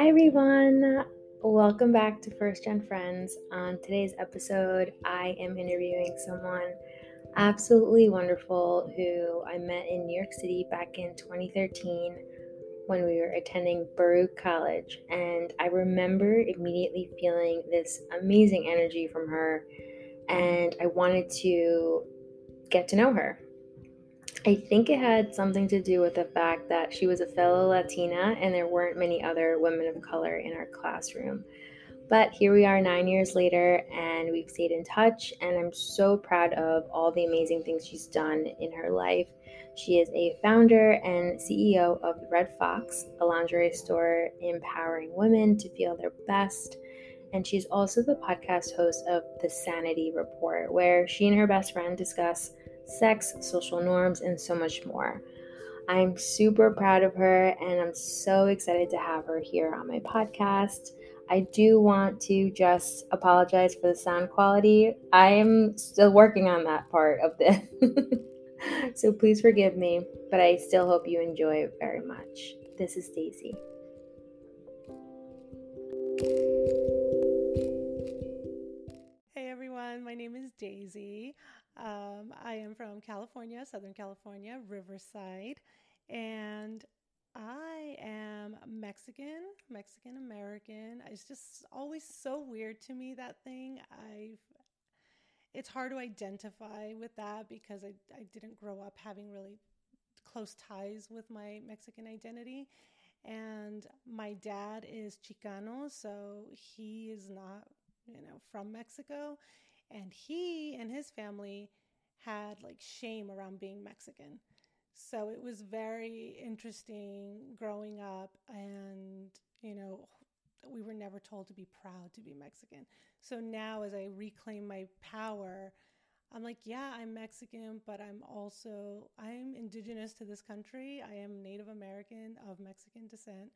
Hi, everyone. Welcome back to First Gen Friends. On today's episode, I am interviewing someone absolutely wonderful who I met in New York City back in 2013 when we were attending Baruch College. And I remember immediately feeling this amazing energy from her, and I wanted to get to know her. I think it had something to do with the fact that she was a fellow Latina and there weren't many other women of color in our classroom. But here we are nine years later, and we've stayed in touch, and I'm so proud of all the amazing things she's done in her life. She is a founder and CEO of Red Fox, a lingerie store empowering women to feel their best. And she's also the podcast host of The Sanity Report, where she and her best friend discuss sex, social norms, and so much more. I'm super proud of her and I'm so excited to have her here on my podcast. I do want to just apologize for the sound quality. I am still working on that part of this. so please forgive me, but I still hope you enjoy it very much. This is Daisy. Hey everyone, my name is Daisy. Um, I am from California, Southern California, Riverside, and I am Mexican, Mexican American. It's just always so weird to me that thing. I've it's hard to identify with that because I, I didn't grow up having really close ties with my Mexican identity. And my dad is Chicano, so he is not, you know, from Mexico. And he and his family had like shame around being Mexican. So it was very interesting growing up and, you know, we were never told to be proud to be Mexican. So now as I reclaim my power, I'm like, yeah, I'm Mexican, but I'm also I'm indigenous to this country. I am Native American of Mexican descent.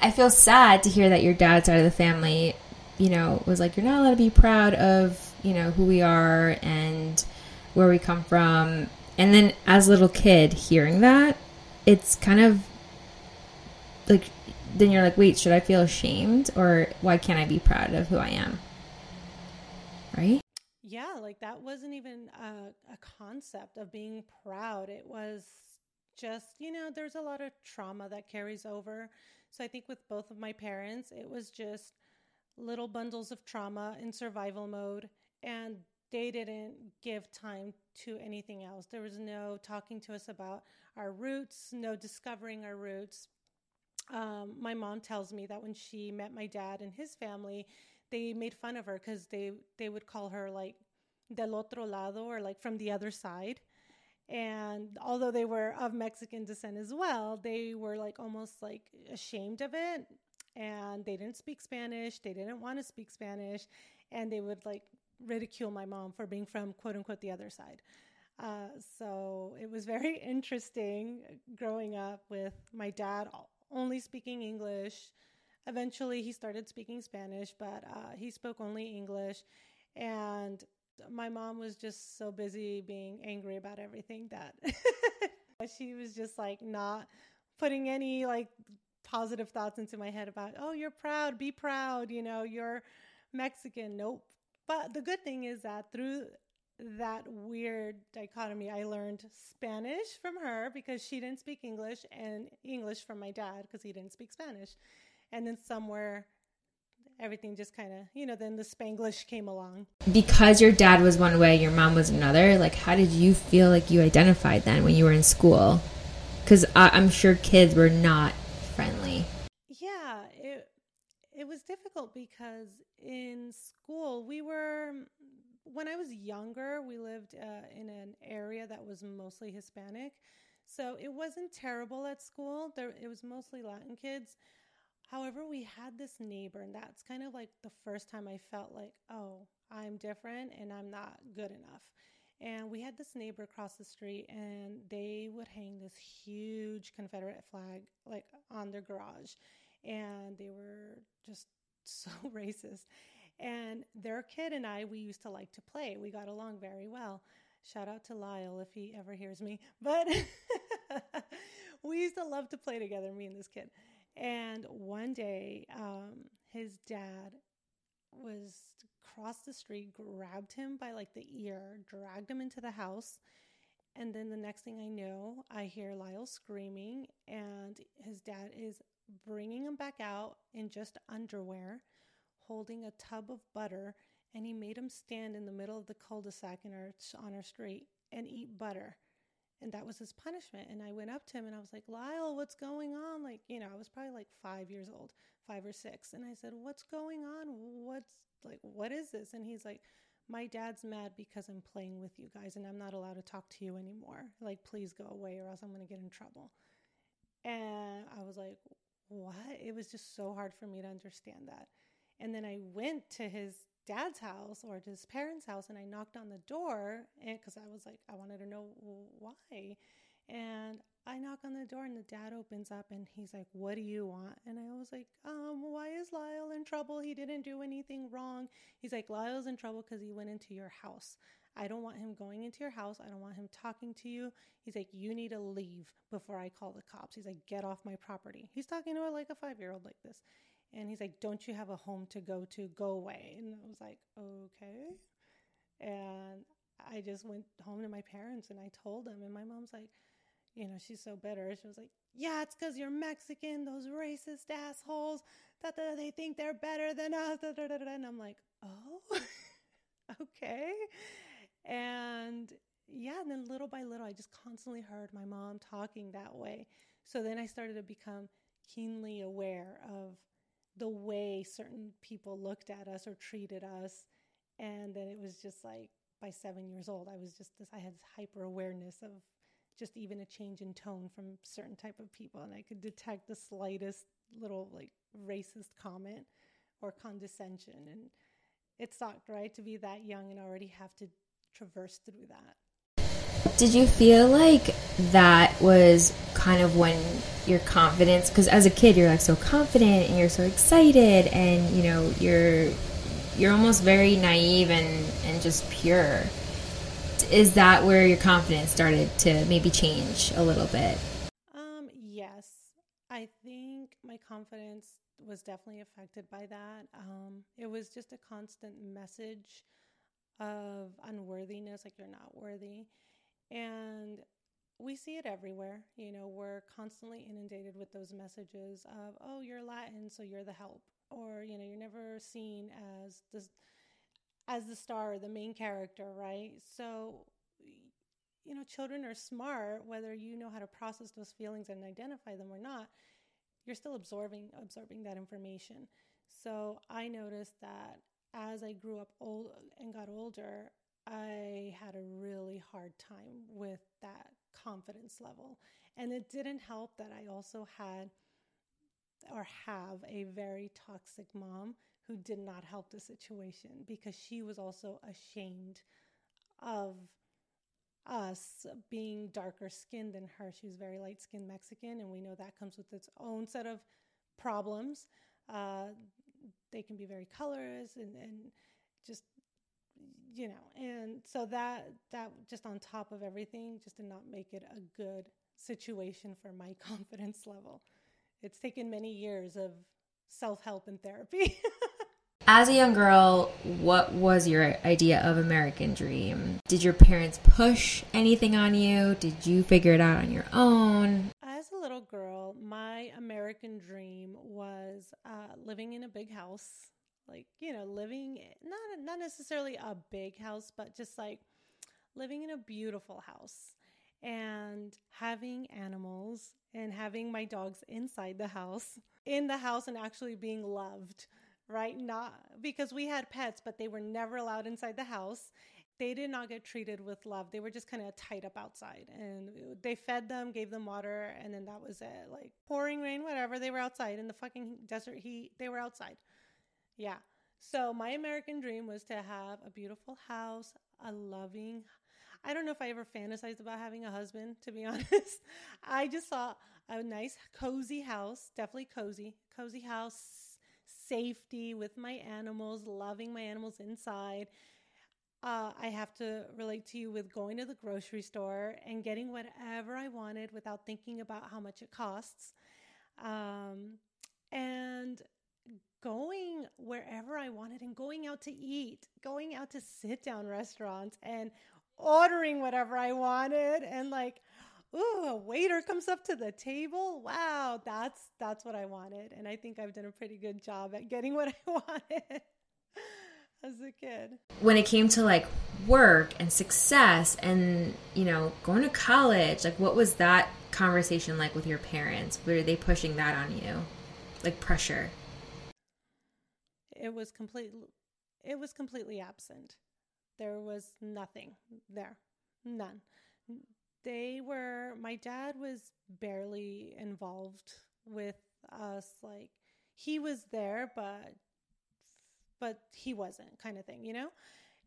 I feel sad to hear that your dad's side of the family, you know, it was like, you're not allowed to be proud of, you know, who we are and where we come from. And then as a little kid hearing that, it's kind of like then you're like, wait, should I feel ashamed or why can't I be proud of who I am? Right? Yeah, like that wasn't even a, a concept of being proud. It was just, you know, there's a lot of trauma that carries over. So I think with both of my parents, it was just little bundles of trauma in survival mode. And they didn't give time to anything else. There was no talking to us about our roots, no discovering our roots. Um, my mom tells me that when she met my dad and his family, they made fun of her because they they would call her like del otro lado or like from the other side. And although they were of Mexican descent as well, they were like almost like ashamed of it. And they didn't speak Spanish. They didn't want to speak Spanish. And they would like ridicule my mom for being from quote unquote the other side. Uh, so it was very interesting growing up with my dad only speaking English. Eventually, he started speaking Spanish, but uh, he spoke only English. And my mom was just so busy being angry about everything that she was just like not putting any like positive thoughts into my head about, oh, you're proud, be proud, you know, you're Mexican. Nope. But the good thing is that through that weird dichotomy, I learned Spanish from her because she didn't speak English, and English from my dad because he didn't speak Spanish. And then somewhere, everything just kind of, you know, then the Spanglish came along. Because your dad was one way, your mom was another, like, how did you feel like you identified then when you were in school? Because I'm sure kids were not friendly. Yeah, it, it was difficult because in school, we were, when I was younger, we lived uh, in an area that was mostly Hispanic. So it wasn't terrible at school. There, it was mostly Latin kids. However, we had this neighbor, and that's kind of like the first time I felt like, oh, I'm different and I'm not good enough. And we had this neighbor across the street, and they would hang this huge Confederate flag like on their garage. And they were just so racist. And their kid and I, we used to like to play. We got along very well. Shout out to Lyle if he ever hears me. But we used to love to play together, me and this kid. And one day, um, his dad was crossed the street, grabbed him by like the ear, dragged him into the house. And then the next thing I know, I hear Lyle screaming, and his dad is bringing him back out in just underwear, holding a tub of butter, and he made him stand in the middle of the cul-de-sac in our, on our street and eat butter. And that was his punishment. And I went up to him and I was like, Lyle, what's going on? Like, you know, I was probably like five years old, five or six. And I said, What's going on? What's like, what is this? And he's like, My dad's mad because I'm playing with you guys and I'm not allowed to talk to you anymore. Like, please go away or else I'm going to get in trouble. And I was like, What? It was just so hard for me to understand that. And then I went to his dad's house or to his parents' house and I knocked on the door because I was like, I wanted to know why. And I knock on the door and the dad opens up and he's like, What do you want? And I was like, Um, why is Lyle in trouble? He didn't do anything wrong. He's like, Lyle's in trouble because he went into your house. I don't want him going into your house. I don't want him talking to you. He's like, You need to leave before I call the cops. He's like, Get off my property. He's talking to her like a five year old like this. And he's like, Don't you have a home to go to? Go away. And I was like, Okay. And I just went home to my parents and I told them. And my mom's like, You know, she's so bitter. She was like, Yeah, it's because you're Mexican, those racist assholes. That they think they're better than us. And I'm like, Oh, okay. And yeah, and then little by little, I just constantly heard my mom talking that way. So then I started to become keenly aware of the way certain people looked at us or treated us. And then it was just like by seven years old, I was just this, I had this hyper awareness of just even a change in tone from certain type of people. And I could detect the slightest little like racist comment or condescension. And it sucked, right? To be that young and already have to traverse through that. Did you feel like that was kind of when your confidence because as a kid you're like so confident and you're so excited and you know you're you're almost very naive and and just pure. Is that where your confidence started to maybe change a little bit? Um yes. I think my confidence was definitely affected by that. Um it was just a constant message of unworthiness like you're not worthy and we see it everywhere. You know, we're constantly inundated with those messages of, oh, you're Latin, so you're the help. Or, you know, you're never seen as the, as the star, the main character, right? So, you know, children are smart, whether you know how to process those feelings and identify them or not, you're still absorbing absorbing that information. So I noticed that as I grew up old and got older, I had a really hard time with that confidence level. And it didn't help that I also had or have a very toxic mom who did not help the situation because she was also ashamed of us being darker skinned than her. She was very light skinned Mexican, and we know that comes with its own set of problems. Uh, they can be very colorist and, and just you know and so that that just on top of everything just did not make it a good situation for my confidence level it's taken many years of self-help and therapy as a young girl what was your idea of american dream? Did your parents push anything on you? Did you figure it out on your own? As a little girl my american dream was uh, living in a big house like you know living not not necessarily a big house but just like living in a beautiful house and having animals and having my dogs inside the house in the house and actually being loved right? Not because we had pets but they were never allowed inside the house. They did not get treated with love. They were just kind of tied up outside and they fed them gave them water and then that was it. Like pouring rain whatever they were outside in the fucking desert heat they were outside. Yeah. So my American dream was to have a beautiful house, a loving I don't know if I ever fantasized about having a husband, to be honest. I just saw a nice, cozy house, definitely cozy, cozy house, safety with my animals, loving my animals inside. Uh, I have to relate to you with going to the grocery store and getting whatever I wanted without thinking about how much it costs. Um, and going wherever I wanted and going out to eat, going out to sit down restaurants and ordering whatever I wanted and like ooh, a waiter comes up to the table. Wow, that's that's what I wanted. And I think I've done a pretty good job at getting what I wanted as a kid. When it came to like work and success and, you know, going to college, like what was that conversation like with your parents? Were they pushing that on you? Like pressure? It was completely it was completely absent. There was nothing there. None they were my dad was barely involved with us like he was there but but he wasn't kind of thing you know?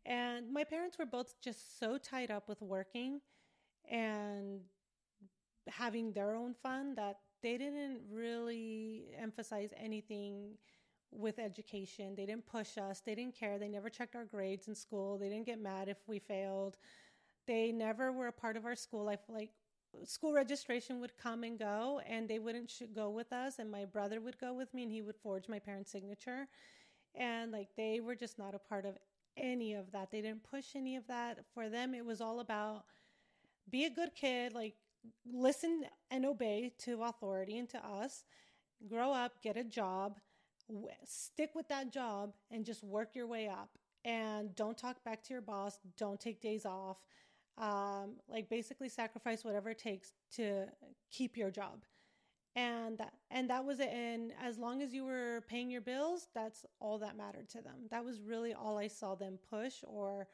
And my parents were both just so tied up with working and having their own fun that they didn't really emphasize anything with education. They didn't push us. They didn't care. They never checked our grades in school. They didn't get mad if we failed they never were a part of our school life. Like school registration would come and go, and they wouldn't sh- go with us. And my brother would go with me, and he would forge my parents' signature. And like they were just not a part of any of that. They didn't push any of that. For them, it was all about be a good kid, like listen and obey to authority and to us, grow up, get a job, w- stick with that job, and just work your way up. And don't talk back to your boss. Don't take days off um, like basically sacrifice whatever it takes to keep your job. And that and that was it. And as long as you were paying your bills that's all that mattered to them. That was really all i saw them push or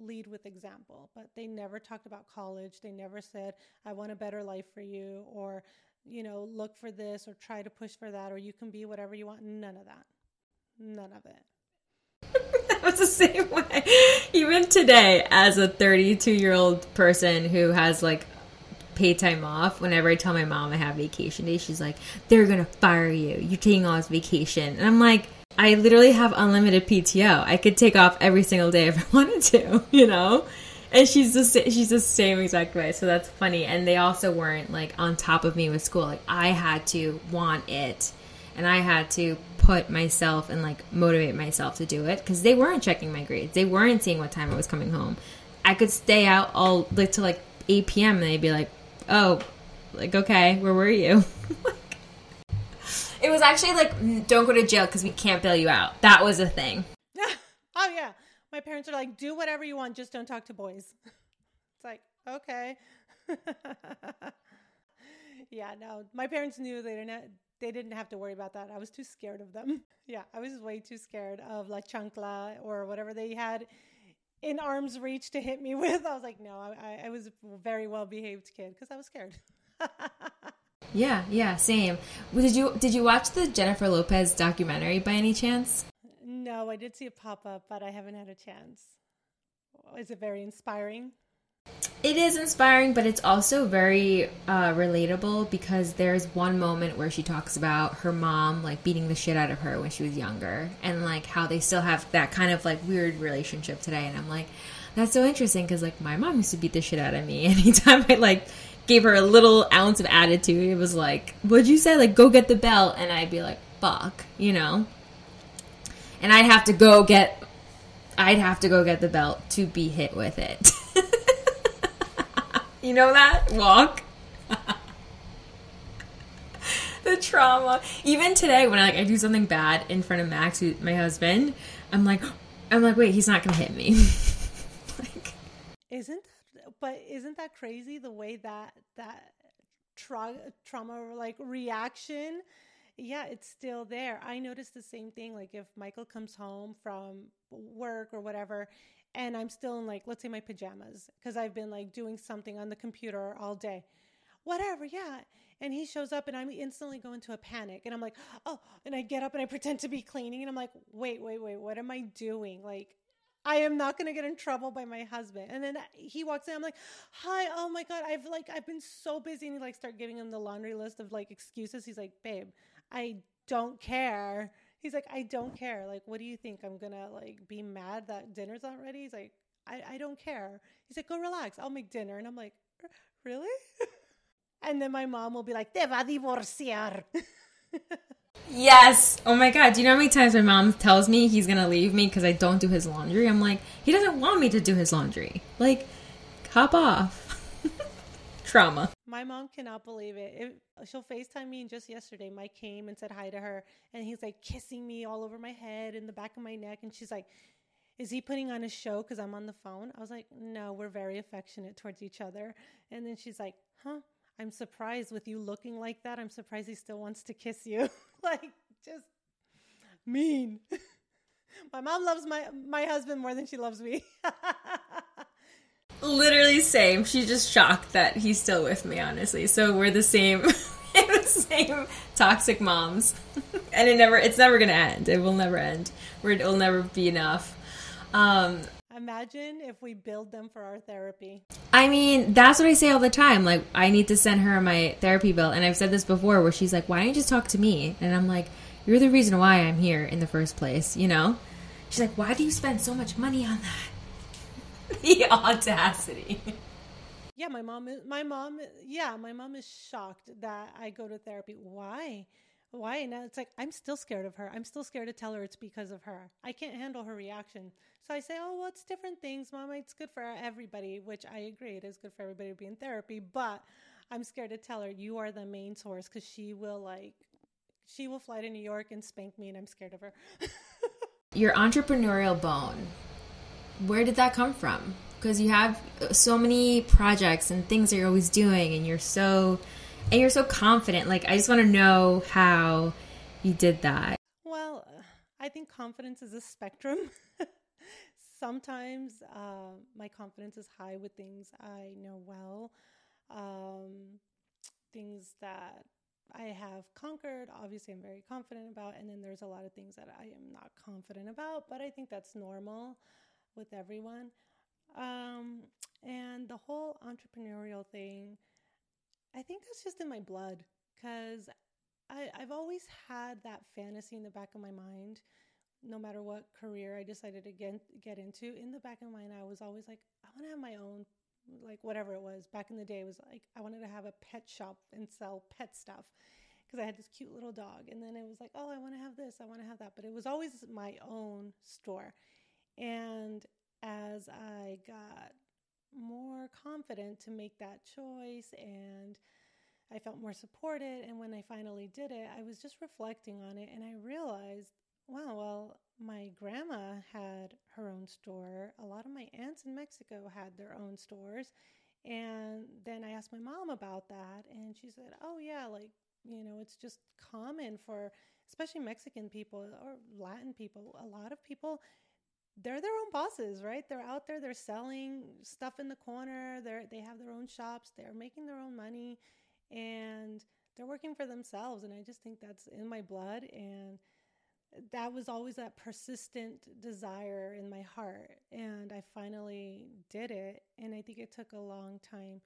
lead with example. But they never talked about college. They never said i want a better life for you or you know look for this or try to push for that or you can be whatever you want. None of that. None of it was the same way. Even today, as a 32 year old person who has like pay time off, whenever I tell my mom I have vacation days, she's like, they're going to fire you. You're taking all this vacation. And I'm like, I literally have unlimited PTO. I could take off every single day if I wanted to, you know? And she's the she's the same exact way. So that's funny. And they also weren't like on top of me with school. Like I had to want it and I had to put myself and like motivate myself to do it because they weren't checking my grades. They weren't seeing what time I was coming home. I could stay out all like to like 8 p.m. and they'd be like, "Oh, like okay, where were you?" it was actually like, "Don't go to jail because we can't bail you out." That was a thing. oh yeah, my parents are like, "Do whatever you want, just don't talk to boys." it's like, okay. yeah, no, my parents knew they didn't they didn't have to worry about that. I was too scared of them. yeah, I was way too scared of La Chancla or whatever they had in arm's reach to hit me with. I was like, no, I, I was a very well behaved kid because I was scared. yeah, yeah, same. Did you did you watch the Jennifer Lopez documentary by any chance? No, I did see it pop up, but I haven't had a chance. Is it very inspiring? It is inspiring, but it's also very uh, relatable because there's one moment where she talks about her mom like beating the shit out of her when she was younger, and like how they still have that kind of like weird relationship today. And I'm like, that's so interesting because like my mom used to beat the shit out of me anytime I like gave her a little ounce of attitude. It was like, what'd you say? Like, go get the belt, and I'd be like, fuck, you know. And I'd have to go get, I'd have to go get the belt to be hit with it. You know that? Walk. the trauma. Even today when I like I do something bad in front of Max, who, my husband, I'm like I'm like, wait, he's not gonna hit me. like Isn't but isn't that crazy the way that that tra- trauma like reaction yeah, it's still there. I notice the same thing. Like if Michael comes home from work or whatever, and I'm still in like, let's say my pajamas, because I've been like doing something on the computer all day. Whatever, yeah. And he shows up and I instantly go into a panic and I'm like, oh, and I get up and I pretend to be cleaning and I'm like, wait, wait, wait, what am I doing? Like, I am not going to get in trouble by my husband. And then he walks in. I'm like, hi, oh my God. I've like, I've been so busy. And he like start giving him the laundry list of like excuses. He's like, babe, I don't care he's like, I don't care. Like, what do you think? I'm gonna like be mad that dinner's not ready? He's like, I, I don't care. He's like, go relax. I'll make dinner. And I'm like, er, really? and then my mom will be like, te va a divorciar. Yes. Oh my god. Do you know how many times my mom tells me he's gonna leave me because I don't do his laundry? I'm like, he doesn't want me to do his laundry. Like, hop off. Trauma. My mom cannot believe it. it. She'll FaceTime me, and just yesterday, Mike came and said hi to her, and he's like kissing me all over my head and the back of my neck, and she's like, "Is he putting on a show because I'm on the phone?" I was like, "No, we're very affectionate towards each other." And then she's like, "Huh." I'm surprised with you looking like that. I'm surprised he still wants to kiss you. like just mean. my mom loves my my husband more than she loves me. Literally same. She's just shocked that he's still with me, honestly. So we're the same the same toxic moms. and it never it's never gonna end. It will never end. It'll never be enough. Um Imagine if we build them for our therapy. I mean, that's what I say all the time. Like, I need to send her my therapy bill. And I've said this before where she's like, why don't you just talk to me? And I'm like, you're the reason why I'm here in the first place, you know? She's like, why do you spend so much money on that? the audacity. Yeah, my mom is, my mom, yeah, my mom is shocked that I go to therapy. Why? Why? And it's like, I'm still scared of her. I'm still scared to tell her it's because of her. I can't handle her reaction. So I say, oh, well, it's different things, Mom. It's good for everybody, which I agree. It is good for everybody to be in therapy. But I'm scared to tell her, you are the main source because she will, like, she will fly to New York and spank me, and I'm scared of her. Your entrepreneurial bone, where did that come from? Because you have so many projects and things that you're always doing, and you're so and you're so confident. Like, I just want to know how you did that. Well, I think confidence is a spectrum. Sometimes uh, my confidence is high with things I know well, um, things that I have conquered. Obviously, I'm very confident about, and then there's a lot of things that I am not confident about, but I think that's normal with everyone. Um, and the whole entrepreneurial thing I think that's just in my blood because I've always had that fantasy in the back of my mind. No matter what career I decided to get, get into, in the back of my mind, I was always like, I want to have my own, like whatever it was. Back in the day, it was like, I wanted to have a pet shop and sell pet stuff because I had this cute little dog. And then it was like, oh, I want to have this, I want to have that. But it was always my own store. And as I got more confident to make that choice and I felt more supported. And when I finally did it, I was just reflecting on it and I realized, wow, well, my grandma had her own store. A lot of my aunts in Mexico had their own stores. And then I asked my mom about that, and she said, oh, yeah, like, you know, it's just common for especially Mexican people or Latin people. A lot of people they're their own bosses, right? They're out there, they're selling stuff in the corner, they're they have their own shops, they're making their own money and they're working for themselves and I just think that's in my blood and that was always that persistent desire in my heart and I finally did it and I think it took a long time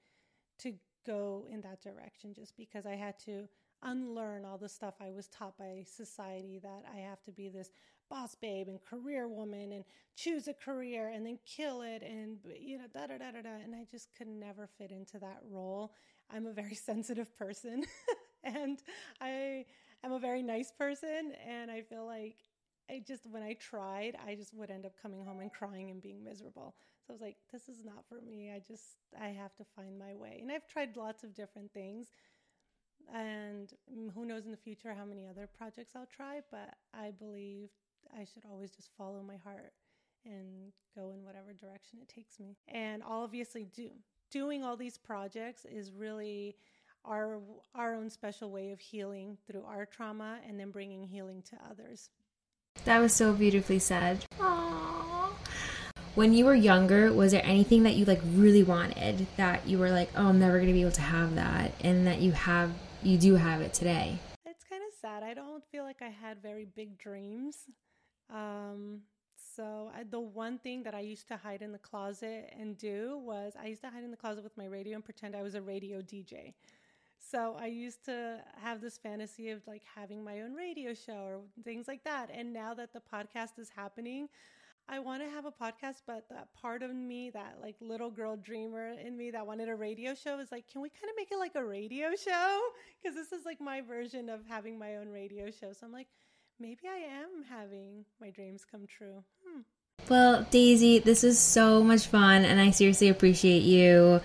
to go in that direction just because I had to unlearn all the stuff I was taught by society that I have to be this boss babe and career woman and choose a career and then kill it and you know da da da da da and I just could never fit into that role. I'm a very sensitive person and I am a very nice person and I feel like I just when I tried, I just would end up coming home and crying and being miserable. So I was like, this is not for me. I just I have to find my way. And I've tried lots of different things and who knows in the future how many other projects I'll try, but I believe I should always just follow my heart and go in whatever direction it takes me. And obviously, do, doing all these projects is really our our own special way of healing through our trauma and then bringing healing to others. That was so beautifully said. When you were younger, was there anything that you like really wanted that you were like, "Oh, I'm never going to be able to have that," and that you have you do have it today? It's kind of sad. I don't feel like I had very big dreams. Um, so I, the one thing that I used to hide in the closet and do was I used to hide in the closet with my radio and pretend I was a radio DJ. So I used to have this fantasy of like having my own radio show or things like that. And now that the podcast is happening, I want to have a podcast, but that part of me, that like little girl dreamer in me that wanted a radio show is like, can we kind of make it like a radio show? Because this is like my version of having my own radio show. So I'm like, maybe I am having my dreams come true. Hmm. Well, Daisy, this was so much fun, and I seriously appreciate you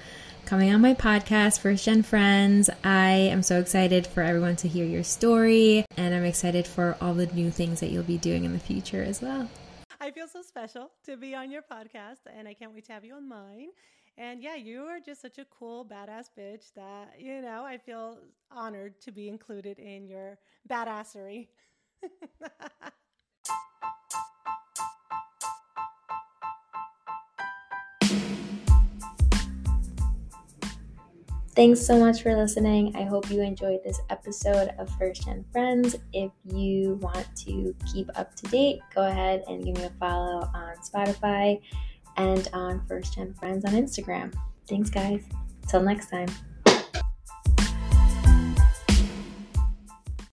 coming on my podcast, First Gen Friends. I am so excited for everyone to hear your story, and I'm excited for all the new things that you'll be doing in the future as well. I feel so special to be on your podcast, and I can't wait to have you on mine. And yeah, you are just such a cool, badass bitch that, you know, I feel honored to be included in your badassery. Thanks so much for listening. I hope you enjoyed this episode of First Gen Friends. If you want to keep up to date, go ahead and give me a follow on Spotify and on First Gen Friends on Instagram. Thanks, guys. Till next time.